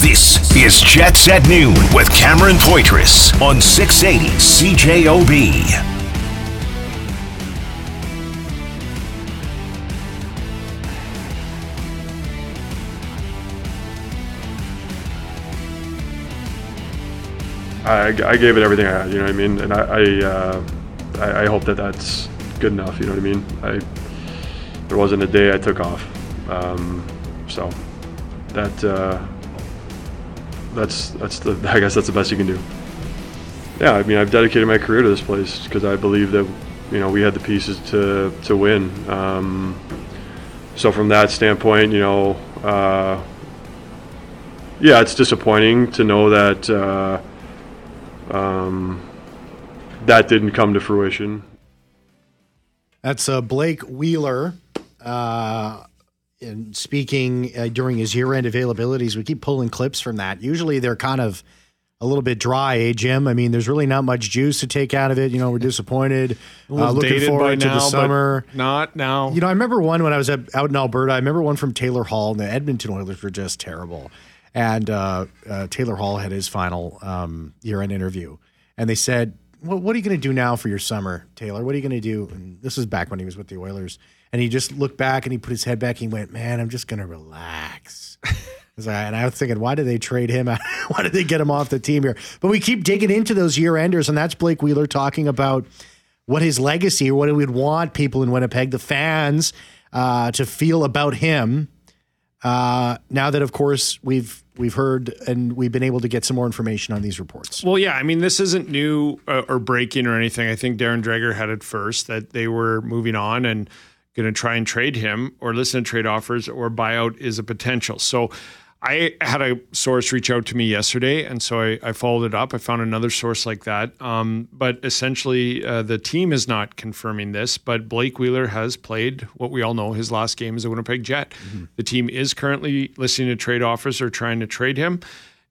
This is Jets at Noon with Cameron Poitras on 680 CJOB. I, I gave it everything I had, you know what I mean? And I, I, uh, I, I hope that that's good enough, you know what I mean? I, there wasn't a day I took off. Um, so that, uh, that's, that's the, I guess that's the best you can do. Yeah, I mean, I've dedicated my career to this place because I believe that, you know, we had the pieces to, to win. Um, so from that standpoint, you know, uh, yeah, it's disappointing to know that, uh, um, that didn't come to fruition. That's uh, Blake Wheeler. Uh, in speaking uh, during his year-end availabilities, we keep pulling clips from that. Usually, they're kind of a little bit dry, eh, Jim? I mean, there's really not much juice to take out of it. You know, we're disappointed. Uh, looking forward to now, the summer. Not now. You know, I remember one when I was at, out in Alberta. I remember one from Taylor Hall, and the Edmonton Oilers were just terrible. And uh, uh, Taylor Hall had his final um, year-end interview, and they said, well, "What are you going to do now for your summer, Taylor? What are you going to do?" And this was back when he was with the Oilers, and he just looked back and he put his head back. and He went, "Man, I'm just going to relax." and I was thinking, why did they trade him? why did they get him off the team here? But we keep digging into those year enders, and that's Blake Wheeler talking about what his legacy or what he would want people in Winnipeg, the fans, uh, to feel about him. Uh, now that, of course, we've we've heard and we've been able to get some more information on these reports. Well, yeah, I mean, this isn't new uh, or breaking or anything. I think Darren Dreger had it first that they were moving on and going to try and trade him or listen to trade offers or buyout is a potential. So I had a source reach out to me yesterday, and so I, I followed it up. I found another source like that. Um, but essentially, uh, the team is not confirming this, but Blake Wheeler has played what we all know his last game as a Winnipeg Jet. Mm-hmm. The team is currently listening to trade offers or trying to trade him.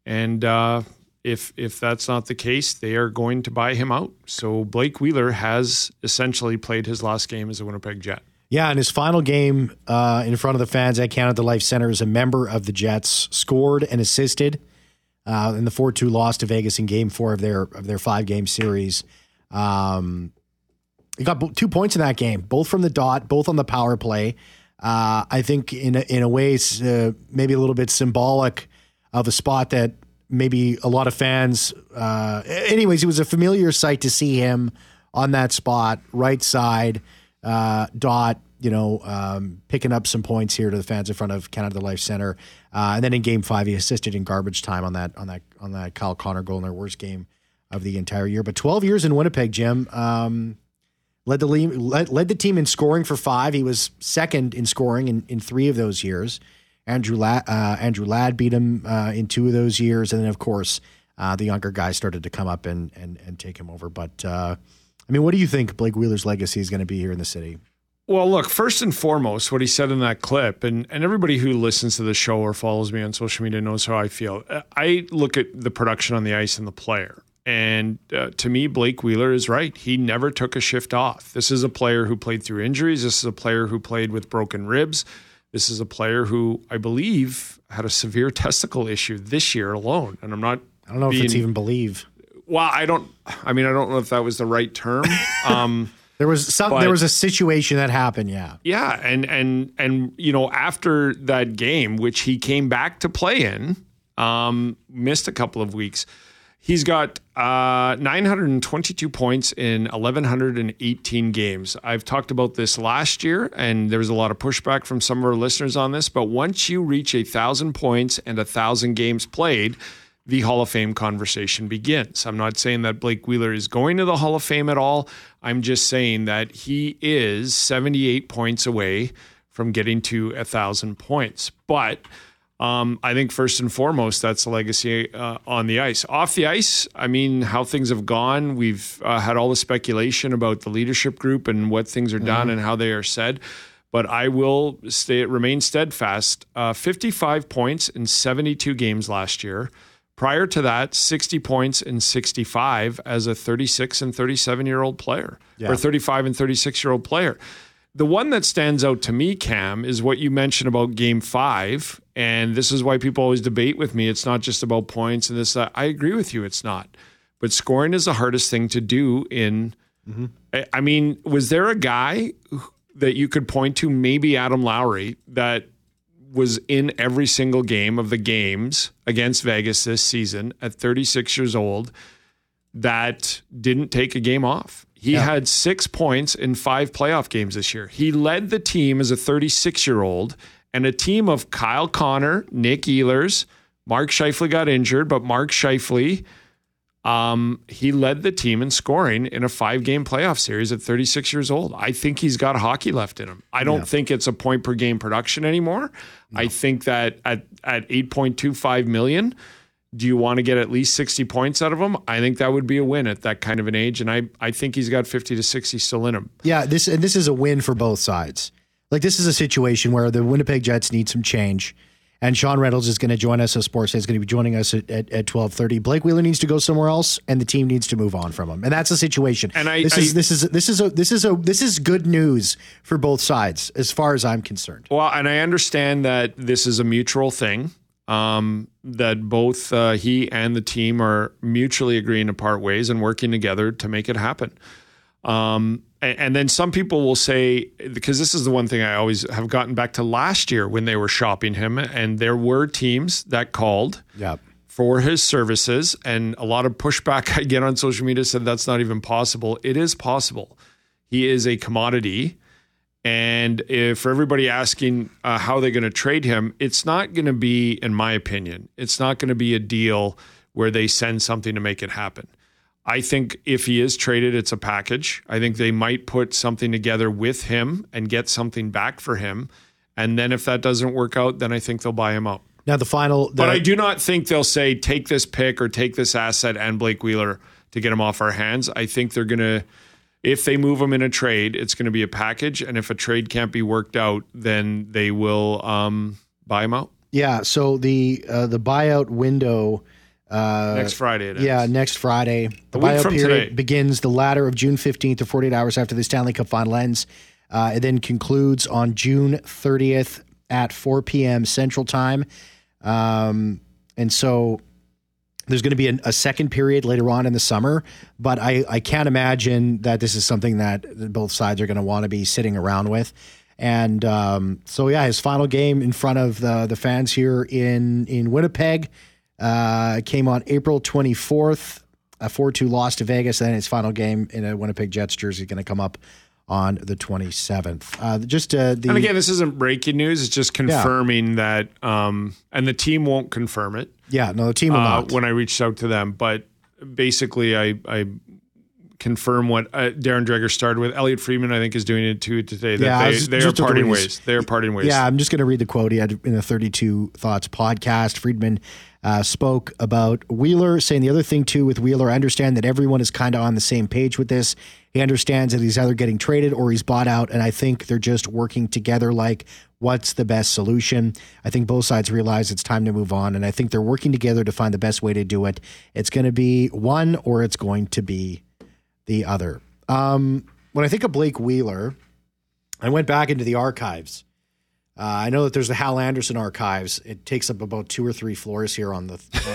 And uh, if if that's not the case, they are going to buy him out. So Blake Wheeler has essentially played his last game as a Winnipeg Jet. Yeah, in his final game uh, in front of the fans at Canada Life Center as a member of the Jets, scored and assisted uh, in the four two loss to Vegas in Game Four of their of their five game series. Um, he got two points in that game, both from the dot, both on the power play. Uh, I think in a, in a way, uh, maybe a little bit symbolic of a spot that maybe a lot of fans. Uh, anyways, it was a familiar sight to see him on that spot, right side uh, Dot, you know, um, picking up some points here to the fans in front of Canada Life Center, uh, and then in Game Five, he assisted in garbage time on that on that on that Kyle Connor goal in their worst game of the entire year. But 12 years in Winnipeg, Jim um, led the lead, led, led, the team in scoring for five. He was second in scoring in, in three of those years. Andrew Ladd, uh, Andrew Ladd beat him uh, in two of those years, and then of course uh, the younger guys started to come up and and, and take him over. But uh, I mean, what do you think Blake Wheeler's legacy is going to be here in the city? Well, look, first and foremost, what he said in that clip, and, and everybody who listens to the show or follows me on social media knows how I feel. I look at the production on the ice and the player. And uh, to me, Blake Wheeler is right. He never took a shift off. This is a player who played through injuries. This is a player who played with broken ribs. This is a player who I believe had a severe testicle issue this year alone. And I'm not. I don't know being, if it's even believe. Well, I don't. I mean, I don't know if that was the right term. Um, there was some. But, there was a situation that happened. Yeah. Yeah, and and and you know, after that game, which he came back to play in, um, missed a couple of weeks. He's got uh, 922 points in 1,118 games. I've talked about this last year, and there was a lot of pushback from some of our listeners on this. But once you reach a thousand points and a thousand games played, the Hall of Fame conversation begins. I'm not saying that Blake Wheeler is going to the Hall of Fame at all. I'm just saying that he is 78 points away from getting to a thousand points. But um, I think first and foremost, that's a legacy uh, on the ice. Off the ice, I mean, how things have gone. We've uh, had all the speculation about the leadership group and what things are done mm-hmm. and how they are said. But I will stay remain steadfast. Uh, 55 points in 72 games last year. Prior to that, 60 points in 65 as a 36 and 37 year old player, yeah. or 35 and 36 year old player. The one that stands out to me, Cam, is what you mentioned about game five And this is why people always debate with me. It's not just about points and this. That. I agree with you. It's not. But scoring is the hardest thing to do in. Mm-hmm. I, I mean, was there a guy that you could point to, maybe Adam Lowry, that was in every single game of the games against Vegas this season at 36 years old that didn't take a game off. He yeah. had six points in five playoff games this year. He led the team as a 36 year old and a team of Kyle Connor, Nick Ehlers, Mark Scheifele got injured, but Mark Scheifele um, he led the team in scoring in a five game playoff series at 36 years old. I think he's got hockey left in him. I don't yeah. think it's a point per game production anymore. No. I think that at, at 8.25 million, do you want to get at least 60 points out of him? I think that would be a win at that kind of an age. And I, I think he's got 50 to 60 still in him. Yeah, this and this is a win for both sides. Like this is a situation where the Winnipeg Jets need some change. And Sean Reynolds is going to join us. So Sports is going to be joining us at, at, at twelve thirty. Blake Wheeler needs to go somewhere else, and the team needs to move on from him. And that's the situation. And I, this I, is this is this is a this is a this is good news for both sides, as far as I'm concerned. Well, and I understand that this is a mutual thing. Um, that both uh, he and the team are mutually agreeing to part ways and working together to make it happen. Um, and, and, then some people will say, because this is the one thing I always have gotten back to last year when they were shopping him, and there were teams that called yep. for his services. And a lot of pushback I get on social media said that's not even possible. It is possible. He is a commodity. And if for everybody asking uh, how they're going to trade him, it's not going to be, in my opinion, it's not going to be a deal where they send something to make it happen. I think if he is traded, it's a package. I think they might put something together with him and get something back for him. And then if that doesn't work out, then I think they'll buy him out. Now the final, the, but I do not think they'll say take this pick or take this asset and Blake Wheeler to get him off our hands. I think they're gonna, if they move him in a trade, it's going to be a package. And if a trade can't be worked out, then they will um, buy him out. Yeah. So the uh, the buyout window uh, next Friday. yeah, next Friday. The buyout period today. begins the latter of June 15th or 48 hours after the Stanley Cup final ends. Uh, it then concludes on June 30th at 4 p.m. Central Time. Um, and so there's going to be a, a, second period later on in the summer, but I, I can't imagine that this is something that both sides are going to want to be sitting around with. And um, so, yeah, his final game in front of the the fans here in in Winnipeg uh, came on April 24th. A 4 2 loss to Vegas. And Then his final game in a Winnipeg Jets jersey is going to come up on the 27th. Uh, just uh, the, and again, this isn't breaking news. It's just confirming yeah. that, um, and the team won't confirm it. Yeah, no, the team will uh, not. When I reached out to them, but basically, I, I confirm what uh, Darren Dreger started with. Elliotte Friedman, I think, is doing it too today. That yeah, they, they are parting ways. They are parting ways. Yeah, I'm just going to read the quote he had in the 32 Thoughts podcast. Friedman uh, spoke about Wheeler, saying the other thing too with Wheeler, I understand that everyone is kind of on the same page with this. He understands that he's either getting traded or he's bought out, and I think they're just working together like what's the best solution. I think both sides realize it's time to move on, and I think they're working together to find the best way to do it. It's going to be one or it's going to be the other. Um, when I think of Blake Wheeler, I went back into the archives uh, I know that there's the Hal Anderson archives. It takes up about two or three floors here on the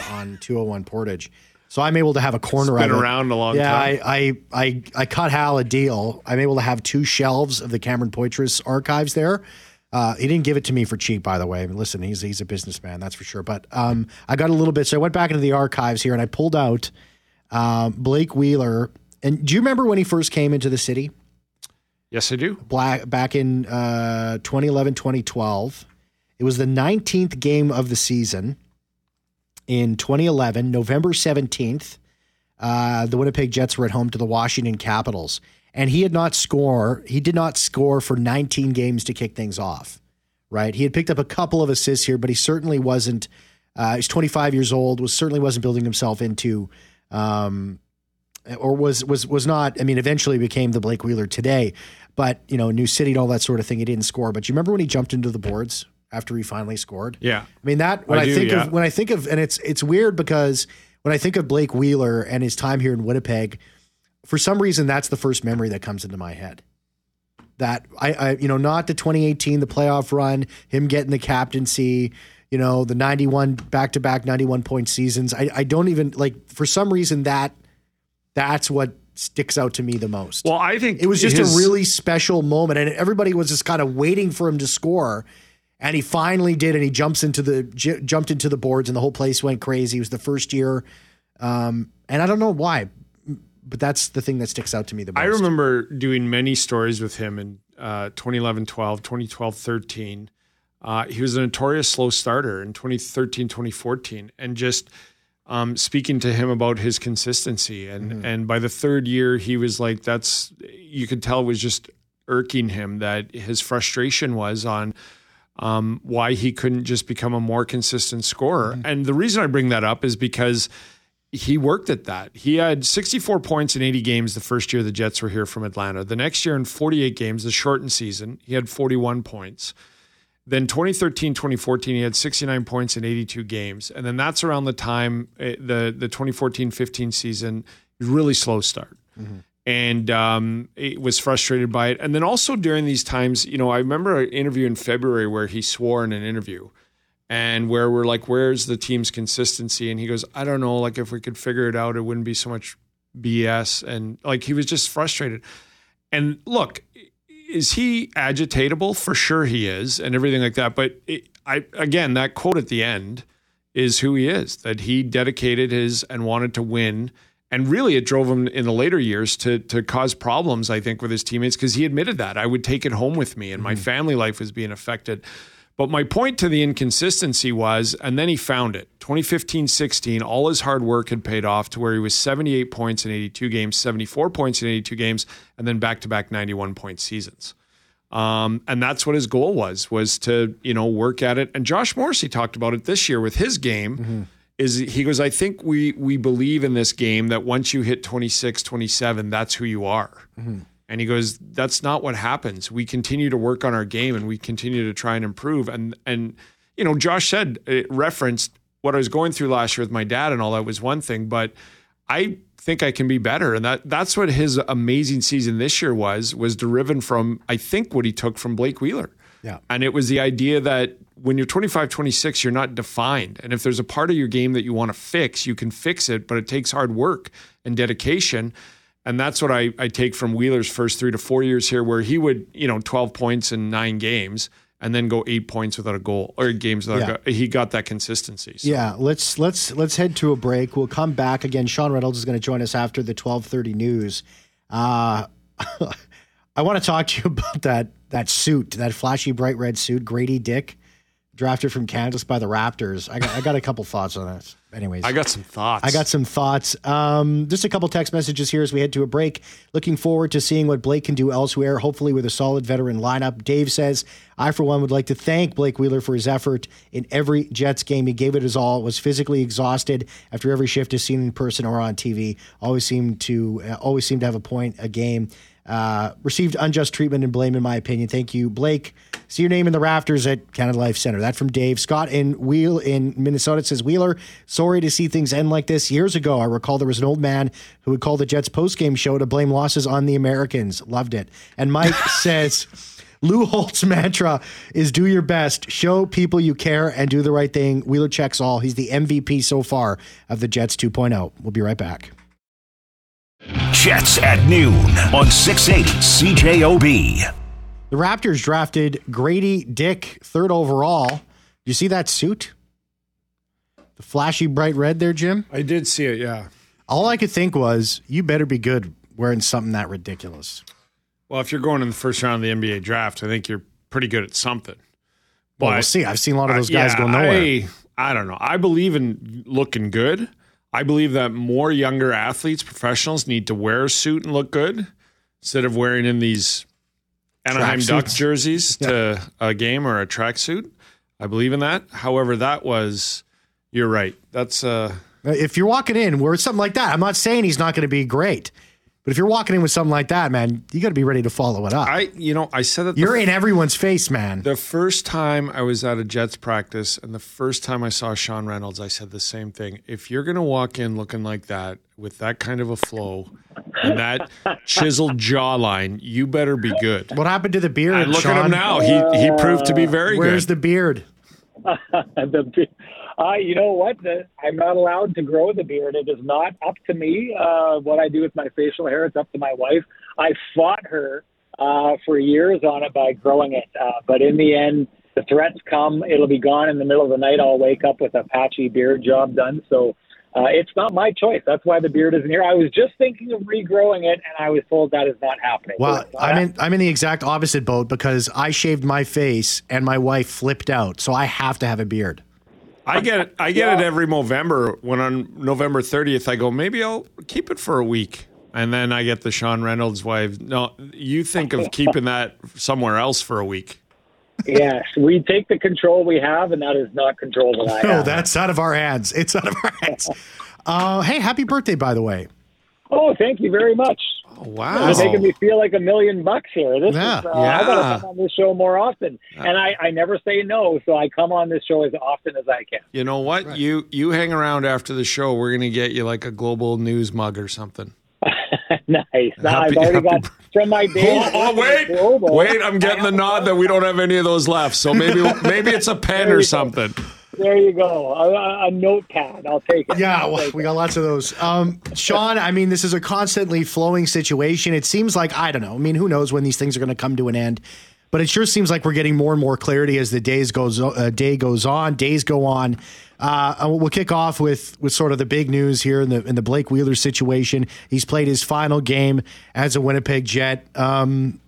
on 201 Portage. So I'm able to have a corner. It's been around a long yeah, time. Yeah, I, I, I I cut Hal a deal. I'm able to have two shelves of the Cameron Poitras archives there. Uh, he didn't give it to me for cheap, by the way. I mean, listen, he's he's a businessman, that's for sure. But um, I got a little bit, so I went back into the archives here and I pulled out uh, Blake Wheeler. And do you remember when he first came into the city? Yes, I do. Black, back in uh, 2011, 2012. It was the 19th game of the season in 2011, November 17th. Uh, the Winnipeg Jets were at home to the Washington Capitals, and he had not score. He did not score for 19 games to kick things off. Right, he had picked up a couple of assists here, but he certainly wasn't. Uh, he's 25 years old. Was certainly wasn't building himself into um, or was was was not. I mean, eventually became the Blake Wheeler today, but you know, new city and all that sort of thing. He didn't score. But you remember when he jumped into the boards after he finally scored? Yeah. I mean that when I, I do, think yeah. of when I think of and it's it's weird because when I think of Blake Wheeler and his time here in Winnipeg, for some reason that's the first memory that comes into my head. That I, I you know, not the 2018 the playoff run, him getting the captaincy, you know, the 91 back to back 91 point seasons. I, I don't even like for some reason that that's what sticks out to me the most. Well, I think it was just his- a really special moment, and everybody was just kind of waiting for him to score. And he finally did, and he jumps into the j- jumped into the boards, and the whole place went crazy. It was the first year, um, and I don't know why, but that's the thing that sticks out to me the most. I remember doing many stories with him in uh, 2011 12, 2012 13. Uh, he was a notorious slow starter in 2013, 2014, and just um, speaking to him about his consistency. And, and by the third year, he was like, that's, you could tell it was just irking him that his frustration was on um, why he couldn't just become a more consistent scorer. And the reason I bring that up is because he worked at that. He had 64 points in 80 games the first year the Jets were here from Atlanta. The next year in 48 games, the shortened season, he had 41 points. Then 2013, 2014, he had 69 points in 82 games. And then that's around the time eh, the the 2014, 15 season, really slow start. And um, it was frustrated by it. And then also during these times, you know, I remember an interview in February where he swore in an interview and where we're like, where's the team's consistency? And he goes, I don't know. Like, if we could figure it out, it wouldn't be so much BS. And like, he was just frustrated. And look, is he agitatable? For sure he is, and everything like that. But it, I again, that quote at the end is who he is. That he dedicated his and wanted to win. And really, it drove him in the later years to to cause problems. I think with his teammates because he admitted that I would take it home with me, and my mm-hmm. family life was being affected. But my point to the inconsistency was, and then he found it. 2015 16, all his hard work had paid off to where he was 78 points in 82 games, 74 points in 82 games, and then back to back 91 point seasons. Um, and that's what his goal was, was to, you know, work at it. And Josh Morrissey talked about it this year with his game. Is he goes, I think we we believe in this game that once you hit 26, 27, that's who you are. And he goes, "That's not what happens. We continue to work on our game and we continue to try and improve." And and you know, Josh said it referenced what I was going through last year with my dad and all that was one thing, but I think I can be better, and that that's what his amazing season this year was was driven from I think what he took from Blake Wheeler. Yeah. And it was the idea that when you're 25, 26, you're not defined. And if there's a part of your game that you want to fix, you can fix it, but it takes hard work and dedication. And that's what I, I take from Wheeler's first three to four years here, where he would, you know, 12 points in nine games and then go eight points without a goal or games without Yeah. a goal. He got that consistency. So. Yeah, let's let's let's head to a break. We'll come back again. Sean Reynolds is going to join us after the twelve thirty news. Uh, I want to talk to you about that that suit, that flashy bright red suit, Gradey Dick, drafted from Kansas by the Raptors. I got I got a couple thoughts on that. Anyways, I got some thoughts. I got some thoughts. Um, just a couple text messages here as we head to a break. Looking forward to seeing what Blake can do elsewhere, hopefully with a solid veteran lineup. Dave says, I, for one, would like to thank Blake Wheeler for his effort in every Jets game. He gave it his all, was physically exhausted after every shift is seen in person or on TV. Always seemed to, uh, always seemed to have a point a game. Uh, received unjust treatment and blame, in my opinion. Thank you, Blake. See your name in the rafters at Canada Life Center. That from Dave Scott in Wheel in Minnesota says Wheeler. Sorry to see things end like this. Years ago, I recall there was an old man who would call the Jets post game show to blame losses on the Americans. Loved it. And Mike says. Lou Holtz mantra is do your best, show people you care, and do the right thing. Wheeler checks all. He's the MVP so far of the Jets 2.0. We'll be right back. Jets at noon on 680 CJOB. The Raptors drafted Gradey Dick third overall. You see that suit? The flashy bright red there, Jim? I did see it, yeah. All I could think was, you better be good wearing something that ridiculous. Well, if you're going in the first round of the NBA draft, I think you're pretty good at something. But Well, we'll see. I've seen a lot of those guys yeah, go nowhere. I, I don't know. I believe in looking good. I believe that more younger athletes, professionals, need to wear a suit and look good instead of wearing in these Anaheim Track Ducks suits. jerseys to a game or a tracksuit. I believe in that. However, that was you're right. That's uh if you're walking in with something like that, I'm not saying he's not going to be great, but if you're walking in with something like that, man, you got to be ready to follow it up. I you know, I said that you're in everyone's face, man. The first time I was at a Jets practice and the first time I saw Sean Reynolds, I said the same thing. If you're going to walk in looking like that with that kind of a flow and that chiseled jawline, you better be good. what happened to the beard? And look Sean? at him now. He he proved to be very Where's good. Where's the beard? the, uh, you know what? The, I'm not allowed to grow the beard. It is not up to me. Uh, what I do with my facial hair, it's up to my wife. I fought her uh, for years on it by growing it, uh, but in the end, the threats come. It'll be gone in the middle of the night. I'll wake up with a patchy beard job done. So uh, it's not my choice. That's why the beard isn't here. I was just thinking of regrowing it, and I was told that is not happening. Well, I'm in I'm in the exact opposite boat because I shaved my face and my wife flipped out, so I have to have a beard. I get it. I get yeah. it every November. When on November 30th, I go, maybe I'll keep it for a week, and then I get the Sean Reynolds wife. No, you think of keeping that somewhere else for a week yes, we take the control we have, and that is not control that I no, have. that's out of our hands. It's out of our hands. Uh, hey, happy birthday, by the way. Oh, thank you very much. Oh, wow. You're making me feel like a million bucks here. This yeah. is, uh, yeah. I got to come on this show more often. And I, I never say no, so I come on this show as often as I can. You know what? Right. You you hang around after the show. We're going to get you like a global news mug or something. nice. Happy, I've already got from my day. Oh, oh wait, global, wait! I'm getting the nod that we don't have any of those left. So maybe maybe it's a pen or something. There you go. A, a, notepad. I'll take it. Yeah, well, we got lots of those. Um, Sean, I mean, this is a constantly flowing situation. It seems like I don't know. I mean, who knows when these things are going to come to an end? But it sure seems like we're getting more and more clarity as the days goes uh, day goes on. Days go on. Uh, we'll kick off with with sort of the big news here in the in the Blake Wheeler situation. He's played his final game as a Winnipeg Jet. Um,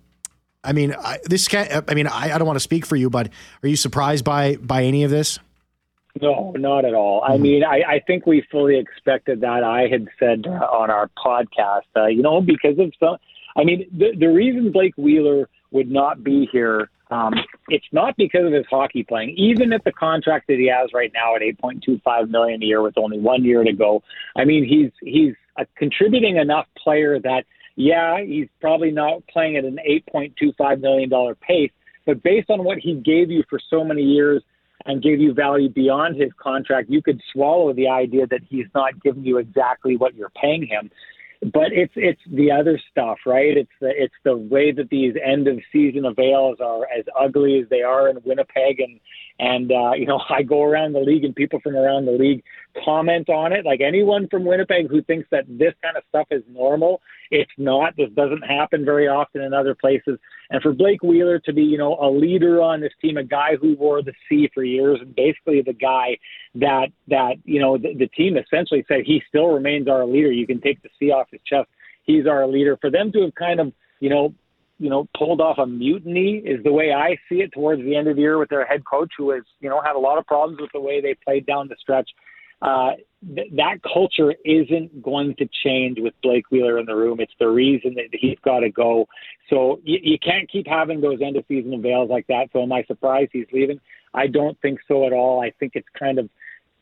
I mean, I, this I mean, I, I don't want to speak for you, but are you surprised by by any of this? No, not at all. Mm-hmm. I mean, I, I think we fully expected that. I had said uh, on our podcast, uh, you know, because of some. I mean, the the reason Blake Wheeler would not be here um, it's not because of his hockey playing. Even at the contract that he has right now at 8.25 million a year with only one year to go, I mean he's he's a contributing enough player that yeah he's probably not playing at an 8.25 million dollar pace, but based on what he gave you for so many years and gave you value beyond his contract, you could swallow the idea that he's not giving you exactly what you're paying him but it's it's the other stuff, right? It's the it's the way that these end of season avails are as ugly as they are in Winnipeg, and and uh, you know I go around the league and people from around the league comment on it. Like anyone from Winnipeg who thinks that this kind of stuff is normal, it's not. This doesn't happen very often in other places. And for Blake Wheeler to be, you know, a leader on this team, a guy who wore the C for years, and basically the guy that that you know the, the team essentially said he still remains our leader. You can take the C off his chest. He's our leader. For them to have kind of, you know, you know, pulled off a mutiny is the way I see it towards the end of the year with their head coach, who has, you know, had a lot of problems with the way they played down the stretch. Uh, th- that culture isn't going to change with Blake Wheeler in the room. It's the reason that he's got to go. So you, you can't keep having those end of season avails like that. So am I surprised he's leaving? I don't think so at all. I think it's kind of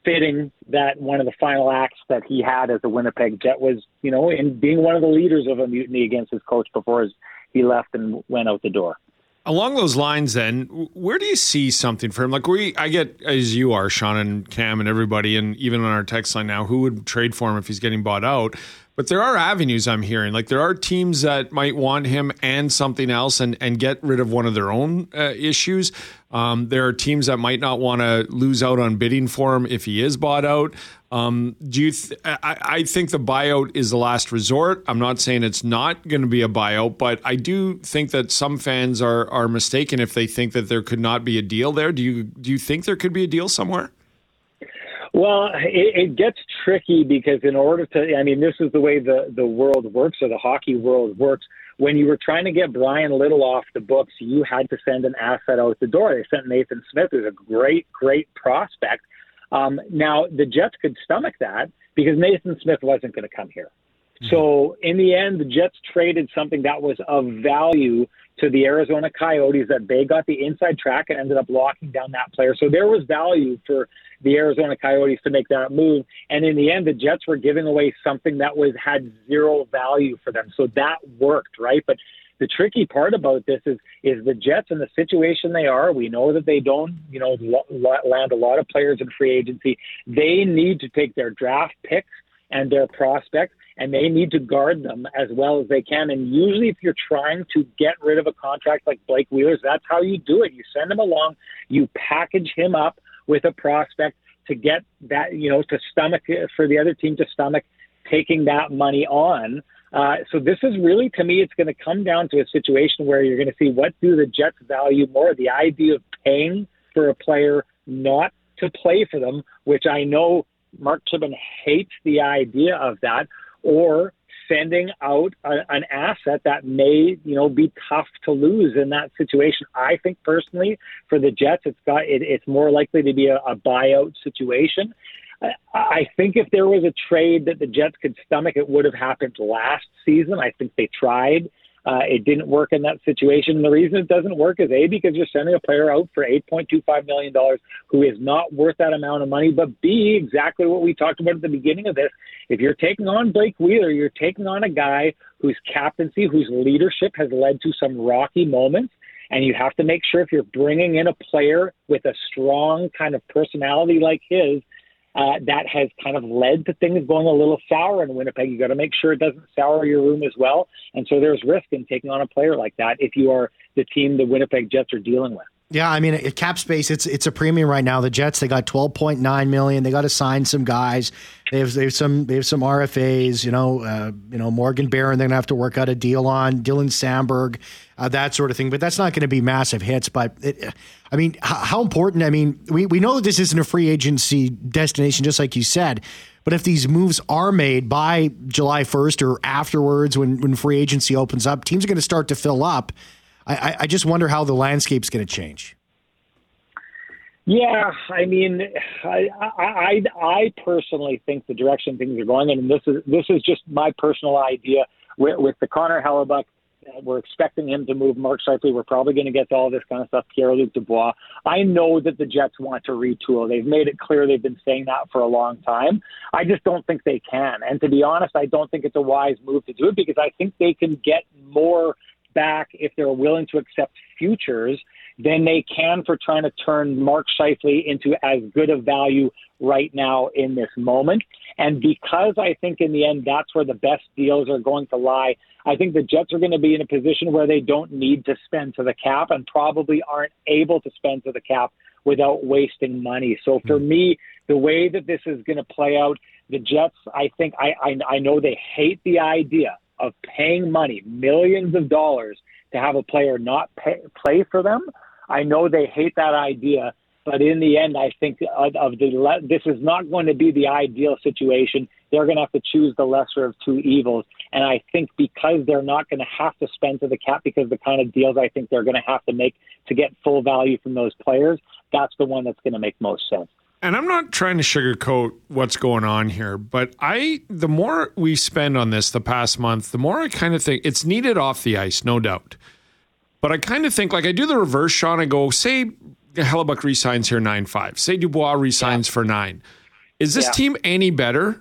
fitting that one of the final acts that he had as a Winnipeg Jet was, you know, in being one of the leaders of a mutiny against his coach before his, he left and went out the door. Along those lines, then, where do you see something for him? Like we, I get as you are, Sean and Cam and everybody, and even on our text line now, who would trade for him if he's getting bought out? But there are avenues I'm hearing. Like there are teams that might want him and something else and, and get rid of one of their own uh, issues. Um, there are teams that might not want to lose out on bidding for him if he is bought out. Um, do you? Th- I, I, think the buyout is the last resort. I'm not saying it's not going to be a buyout, but I do think that some fans are are mistaken if they think that there could not be a deal there. Do you? Do you think there could be a deal somewhere? Well, it, it gets tricky because in order to, I mean, this is the way the the world works, or the hockey world works. When you were trying to get Bryan Little off the books, you had to send an asset out the door. They sent Nathan Smith, who's a great, great prospect. Um, now the Jets could stomach that because Nathan Smith wasn't going to come here. Mm-hmm. So in the end, the Jets traded something that was of value to the Arizona Coyotes that they got the inside track and ended up locking down that player. So there was value for the Arizona Coyotes to make that move. And in the end, the Jets were giving away something that was had zero value for them. So that worked, right? But the tricky part about this is is the Jets in the situation they are. We know that they don't, you know, land a lot of players in free agency. They need to take their draft picks and their prospects and they need to guard them as well as they can. And usually, if you're trying to get rid of a contract like Blake Wheeler's, that's how you do it. You send him along, you package him up with a prospect to get that, you know, to stomach for the other team to stomach taking that money on. Uh, so this is really, to me, it's going to come down to a situation where you're going to see what do the Jets value more: the idea of paying for a player not to play for them, which I know Mark Cuban hates the idea of that, or sending out a, an asset that may, you know, be tough to lose in that situation. I think personally, for the Jets, it's got it, it's more likely to be a, a buyout situation. I think if there was a trade that the Jets could stomach, it would have happened last season. I think they tried. Uh, it didn't work in that situation. And the reason it doesn't work is A, because you're sending a player out for $8.25 million who is not worth that amount of money, but B, exactly what we talked about at the beginning of this. If you're taking on Blake Wheeler, you're taking on a guy whose captaincy, whose leadership has led to some rocky moments. And you have to make sure if you're bringing in a player with a strong kind of personality like his, uh, that has kind of led to things going a little sour in Winnipeg. You got to make sure it doesn't sour your room as well. And so there's risk in taking on a player like that if you are the team the Winnipeg Jets are dealing with. Yeah, I mean, cap space, it's it's a premium right now. The Jets they got twelve point nine million. They got to sign some guys. They have they have some they have some RFAs. You know, uh, you know Morgan Barron. They're gonna have to work out a deal on Dylan Samberg, uh, that sort of thing. But that's not going to be massive hits. But it, I mean, how, how important? I mean, we we know that this isn't a free agency destination, just like you said. But if these moves are made by July 1st or afterwards, when, when free agency opens up, teams are going to start to fill up. I, I just wonder how the landscape's going to change. Yeah, I mean, I, I I personally think the direction things are going, and this is this is just my personal idea with, with the Connor Hellebuyck. We're expecting him to move Mark Scheifele. We're probably going to get to all this kind of stuff. Pierre Luc Dubois. I know that the Jets want to retool. They've made it clear they've been saying that for a long time. I just don't think they can. And to be honest, I don't think it's a wise move to do it because I think they can get more back if they're willing to accept futures than they can for trying to turn Mark Scheifele into as good a value right now in this moment. And because I think in the end that's where the best deals are going to lie, I think the Jets are going to be in a position where they don't need to spend to the cap and probably aren't able to spend to the cap without wasting money. So for hmm. me, the way that this is going to play out, the Jets, I think I, I I know they hate the idea of paying money, millions of dollars, to have a player not pay, play for them. I know they hate that idea, but in the end, I think of, of the this is not going to be the ideal situation. They're going to have to choose the lesser of two evils, and I think because they're not going to have to spend to the cap because the kind of deals I think they're going to have to make to get full value from those players, that's the one that's going to make most sense and I'm not trying to sugarcoat what's going on here, but I the more we spend on this the past month, the more I kind of think it's needed off the ice, no doubt. But I kind of think like I do the reverse shot. I go, say Hellebuyck resigns here nine five. Say Dubois resigns yeah. for nine. Is this yeah. team any better?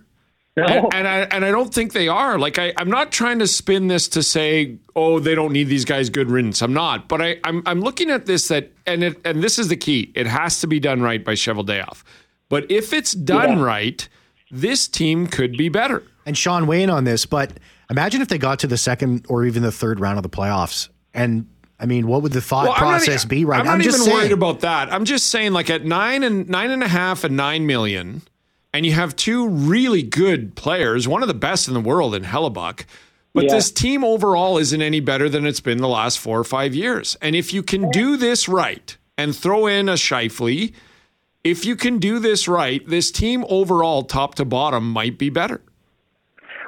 No. And, and, I and I don't think they are. Like I, I'm not trying to spin this to say, oh, they don't need these guys good riddance. I'm not. But I, I'm I'm looking at this that and it and this is the key. It has to be done right by Cheveldayoff. But if it's done yeah. right, this team could be better. And Sean Wayne on this, but imagine if they got to the second or even the third round of the playoffs and I mean, what would the thought well, process not, be right I'm now? I'm not even saying. worried about that. I'm just saying, like at nine and nine and a half and nine million, and you have two really good players, one of the best in the world in Hellebuyck. But yeah. this team overall isn't any better than it's been the last four or five years. And if you can do this right and throw in a Scheifele, if you can do this right, this team overall, top to bottom, might be better.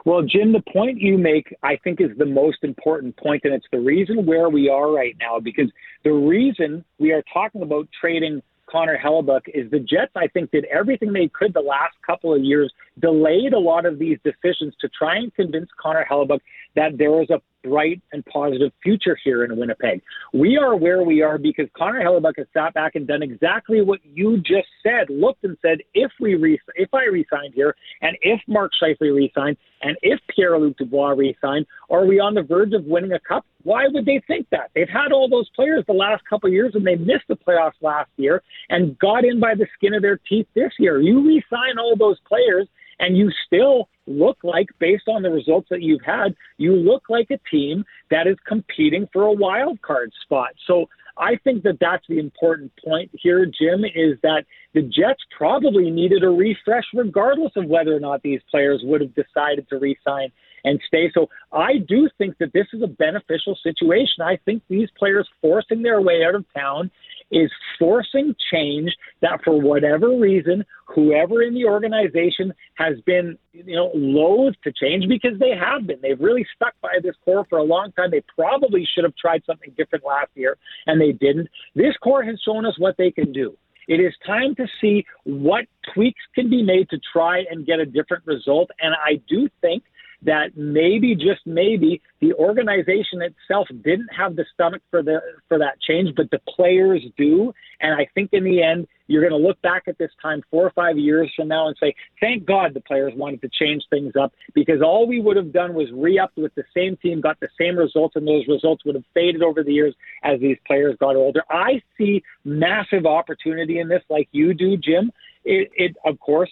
Well, Jim, the point you make, I think, is the most important point, and it's the reason where we are right now. Because the reason we are talking about trading Connor Hellebuyck is the Jets, I think, did everything they could the last couple of years, delayed a lot of these decisions to try and convince Connor Hellebuyck that there is a bright and positive future here in Winnipeg. We are where we are because Connor Hellebuyck has sat back and done exactly what you just said. Looked and said, if we re- if I resign here, and if Mark Scheifele resigned, and if Pierre Luc Dubois resigned, are we on the verge of winning a cup? Why would they think that? They've had all those players the last couple of years, and they missed the playoffs last year and got in by the skin of their teeth this year. You resign all those players and you still look like, based on the results that you've had, you look like a team that is competing for a wild card spot. So I think that that's the important point here, Jim, is that the Jets probably needed a refresh regardless of whether or not these players would have decided to re-sign and stay. So I do think that this is a beneficial situation. I think these players forcing their way out of town is forcing change that for whatever reason, whoever in the organization has been, you know, loath to change because they have been. They've really stuck by this core for a long time. They probably should have tried something different last year and they didn't. This core has shown us what they can do. It is time to see what tweaks can be made to try and get a different result. And I do think that maybe just maybe the organization itself didn't have the stomach for the for that change, but the players do. And I think in the end, you're going to look back at this time four or five years from now and say, thank God the players wanted to change things up because all we would have done was re upped with the same team, got the same results, and those results would have faded over the years as these players got older. I see massive opportunity in this, like you do, Jim. It, it of course,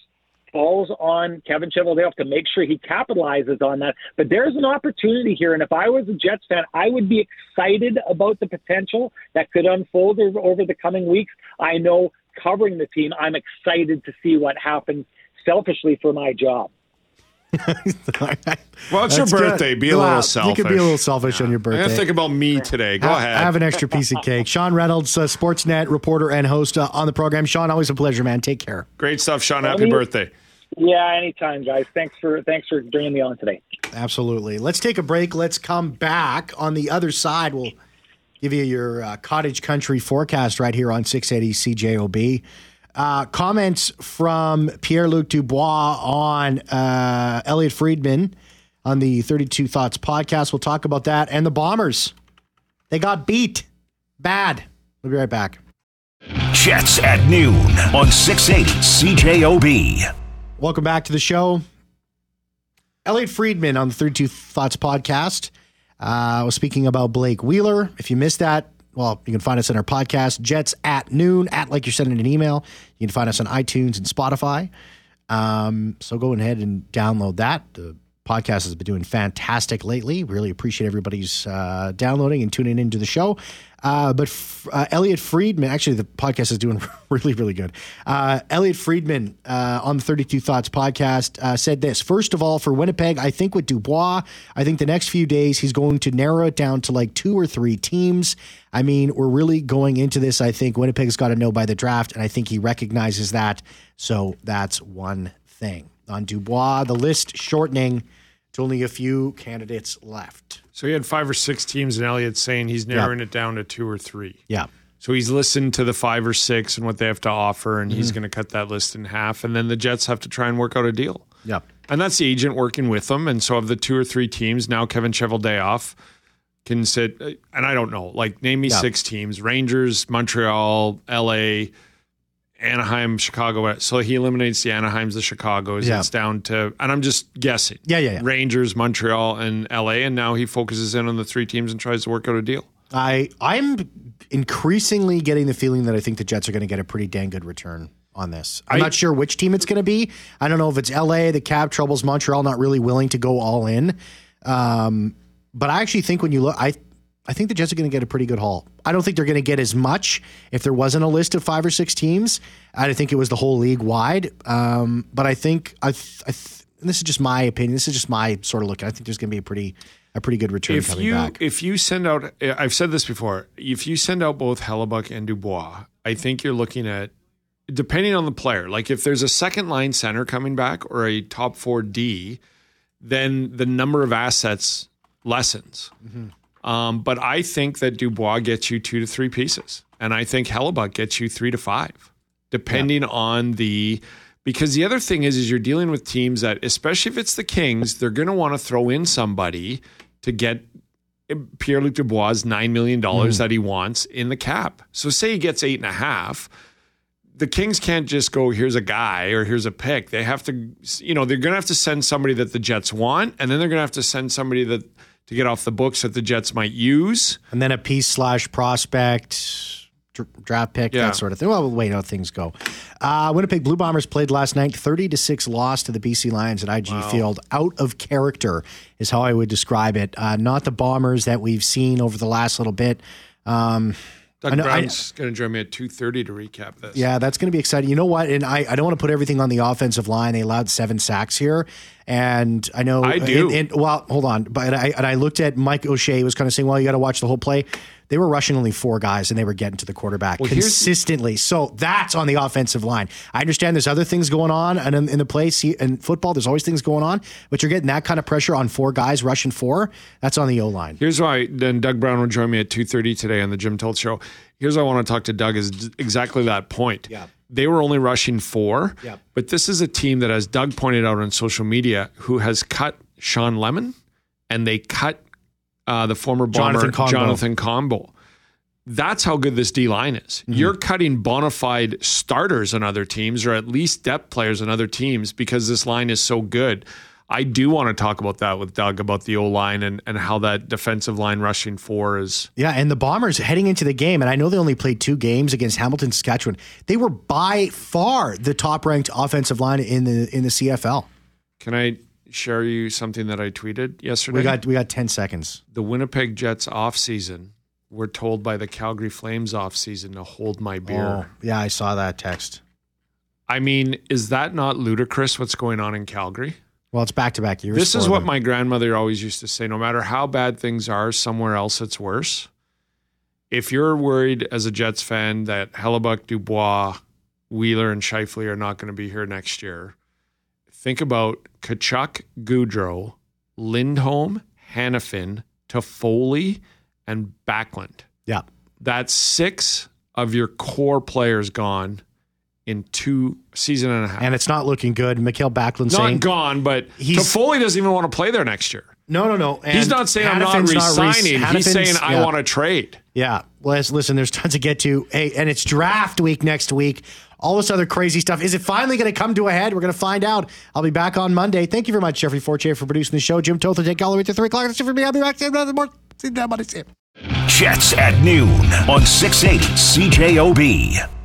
falls on Kevin Cheveldayoff to make sure he capitalizes on that. But there's an opportunity here, and if I was a Jets fan, I would be excited about the potential that could unfold over, over the coming weeks. I know covering the team, I'm excited to see what happens selfishly for my job. well, it's your birthday. Good. Be a little selfish. You could be a little selfish yeah. on your birthday. think about me today. Go have, ahead. Have an extra piece of cake. Sean Reynolds, uh, Sportsnet reporter and host uh, on the program. Sean, always a pleasure, man. Take care. Great stuff, Sean. Happy birthday. Yeah, anytime, guys. Thanks for thanks for bringing me on today. Absolutely. Let's take a break. Let's come back on the other side. We'll give you your uh, cottage country forecast right here on 680 CJOB. Uh, comments from Pierre Luc Dubois on uh, Elliotte Friedman on the 32 Thoughts podcast. We'll talk about that and the Bombers. They got beat bad. We'll be right back. Jets at noon on 680 CJOB. Welcome back to the show. Elliotte Friedman on the 32 Thoughts podcast uh, was speaking about Blake Wheeler. If you missed that, well, you can find us in our podcast, Jets at noon, at like you're sending an email. You can find us on iTunes and Spotify. Um, so go ahead and download that. The podcast has been doing fantastic lately. Really appreciate everybody's uh, downloading and tuning into the show. Uh, but uh, Elliotte Friedman, actually, the podcast is doing really, really good. Uh, Elliotte Friedman uh, on the 32 Thoughts podcast uh, said this First of all, for Winnipeg, I think with Dubois, I think the next few days he's going to narrow it down to like two or three teams. I mean, we're really going into this. I think Winnipeg's got to know by the draft, and I think he recognizes that. So that's one thing. On Dubois, the list shortening to only a few candidates left. So he had five or six teams, and Elliotte saying he's narrowing yeah. it down to two or three. Yeah. So he's listened to the five or six and what they have to offer, and mm-hmm. he's going to cut that list in half. And then the Jets have to try and work out a deal. Yeah. And that's the agent working with them. And so of the two or three teams, now Kevin Cheveldayoff can sit, and I don't know, like name me yeah. six teams Rangers, Montreal, LA, Anaheim, Chicago. So he eliminates the Anaheims, the Chicago's. Yeah. It's down to, and I'm just guessing. Yeah, yeah, yeah. Rangers, Montreal, and LA. And now he focuses in on the three teams and tries to work out a deal. I I'm increasingly getting the feeling that I think the Jets are going to get a pretty dang good return on this. I'm I, not sure which team it's going to be. I don't know if it's LA, the cap troubles, Montreal not really willing to go all in. Um, but I actually think when you look, I I think the Jets are going to get a pretty good haul. I don't think they're going to get as much if there wasn't a list of five or six teams. I think it was the whole league wide. Um, but I think I, th- I th- this is just my opinion. This is just my sort of look. I think there's going to be a pretty a pretty good return if coming you, back. If you send out, I've said this before. If you send out both Hellebuyck and Dubois, I think you're looking at depending on the player. Like if there's a second line center coming back or a top four D, then the number of assets lessens. Mm-hmm. Um, but I think that Dubois gets you two to three pieces, and I think Hellebuyck gets you three to five, depending yeah. on the. Because the other thing is, is you're dealing with teams that, especially if it's the Kings, they're going to want to throw in somebody to get Pierre Luc Dubois nine million dollars mm. that he wants in the cap. So say he gets eight and a half. The Kings can't just go, here's a guy or here's a pick. They have to, you know, they're going to have to send somebody that the Jets want, and then they're going to have to send somebody that to get off the books that the Jets might use. And then a piece slash prospect, draft pick, yeah. that sort of thing. Well, we'll wait how things go. Uh, Winnipeg Blue Bombers played last night, 30 to 6 loss to the BC Lions at IG wow. Field. Out of character is how I would describe it. Uh, not the Bombers that we've seen over the last little bit. Um, Doug know- Brown's going to join me at 2.30 to recap this. Yeah, that's going to be exciting. You know what? And I, I don't want to put everything on the offensive line. They allowed seven sacks here. And I know. I do. And, and- well, hold on. But I, and I looked at Mike O'Shea was kind of saying, well, you got to watch the whole play. They were rushing only four guys and they were getting to the quarterback Well, consistently. So that's on the offensive line. I understand there's other things going on and in, in the play. See, in football, there's always things going on, but you're getting that kind of pressure on four guys rushing four. That's on the O line. Here's why. Then Doug Brown will join me at two thirty today on the Jim Tolt Show. Here's why I want to talk to Doug is exactly that point. Yeah. They were only rushing four. Yeah. But this is a team that, as Doug pointed out on social media, who has cut Shawn Lemon, and they cut uh, the former bomber Jonathan Kongbo. That's how good this D line is. Mm-hmm. You're cutting bona fide starters on other teams, or at least depth players on other teams, because this line is so good. I do want to talk about that with Doug about the O line and, and how that defensive line rushing four is. Yeah, and the Bombers heading into the game, and I know they only played two games against Hamilton, Saskatchewan. They were by far the top ranked offensive line in the in the CFL. Can I share you something that I tweeted yesterday? We got we got ten seconds. the Winnipeg Jets off season. We're told by the Calgary Flames off season to hold my beer. Oh, yeah, I saw that text. I mean, is that not ludicrous? What's going on in Calgary? Well, it's back to back years. This is what them. my grandmother always used to say no matter how bad things are, somewhere else it's worse. If you're worried as a Jets fan that Hellebuyck, Dubois, Wheeler, and Scheifele are not going to be here next year, think about Tkachuk, Gaudreau, Lindholm, Hanifin, Toffoli, and Backlund. yeah. That's six of your core players gone in two season and a half. and it's not looking good. Mikael Backlund not saying gone, but He's- Toffoli doesn't even want to play there next year. no, no, no. He's not saying I'm not Hanifin's re- resigning. He's saying I yeah. want to trade. Yeah. Well, listen, there's tons to get to. Hey, and it's draft week next week. All this other crazy stuff. Is it finally going to come to a head? We're going to find out. I'll be back on Monday. Thank you very much, Jeffrey Fortier, for producing the show. Jim all the way to 3 o'clock. That's it for me. I'll be back. See you more. See you. Jets at noon on 680 CJOB.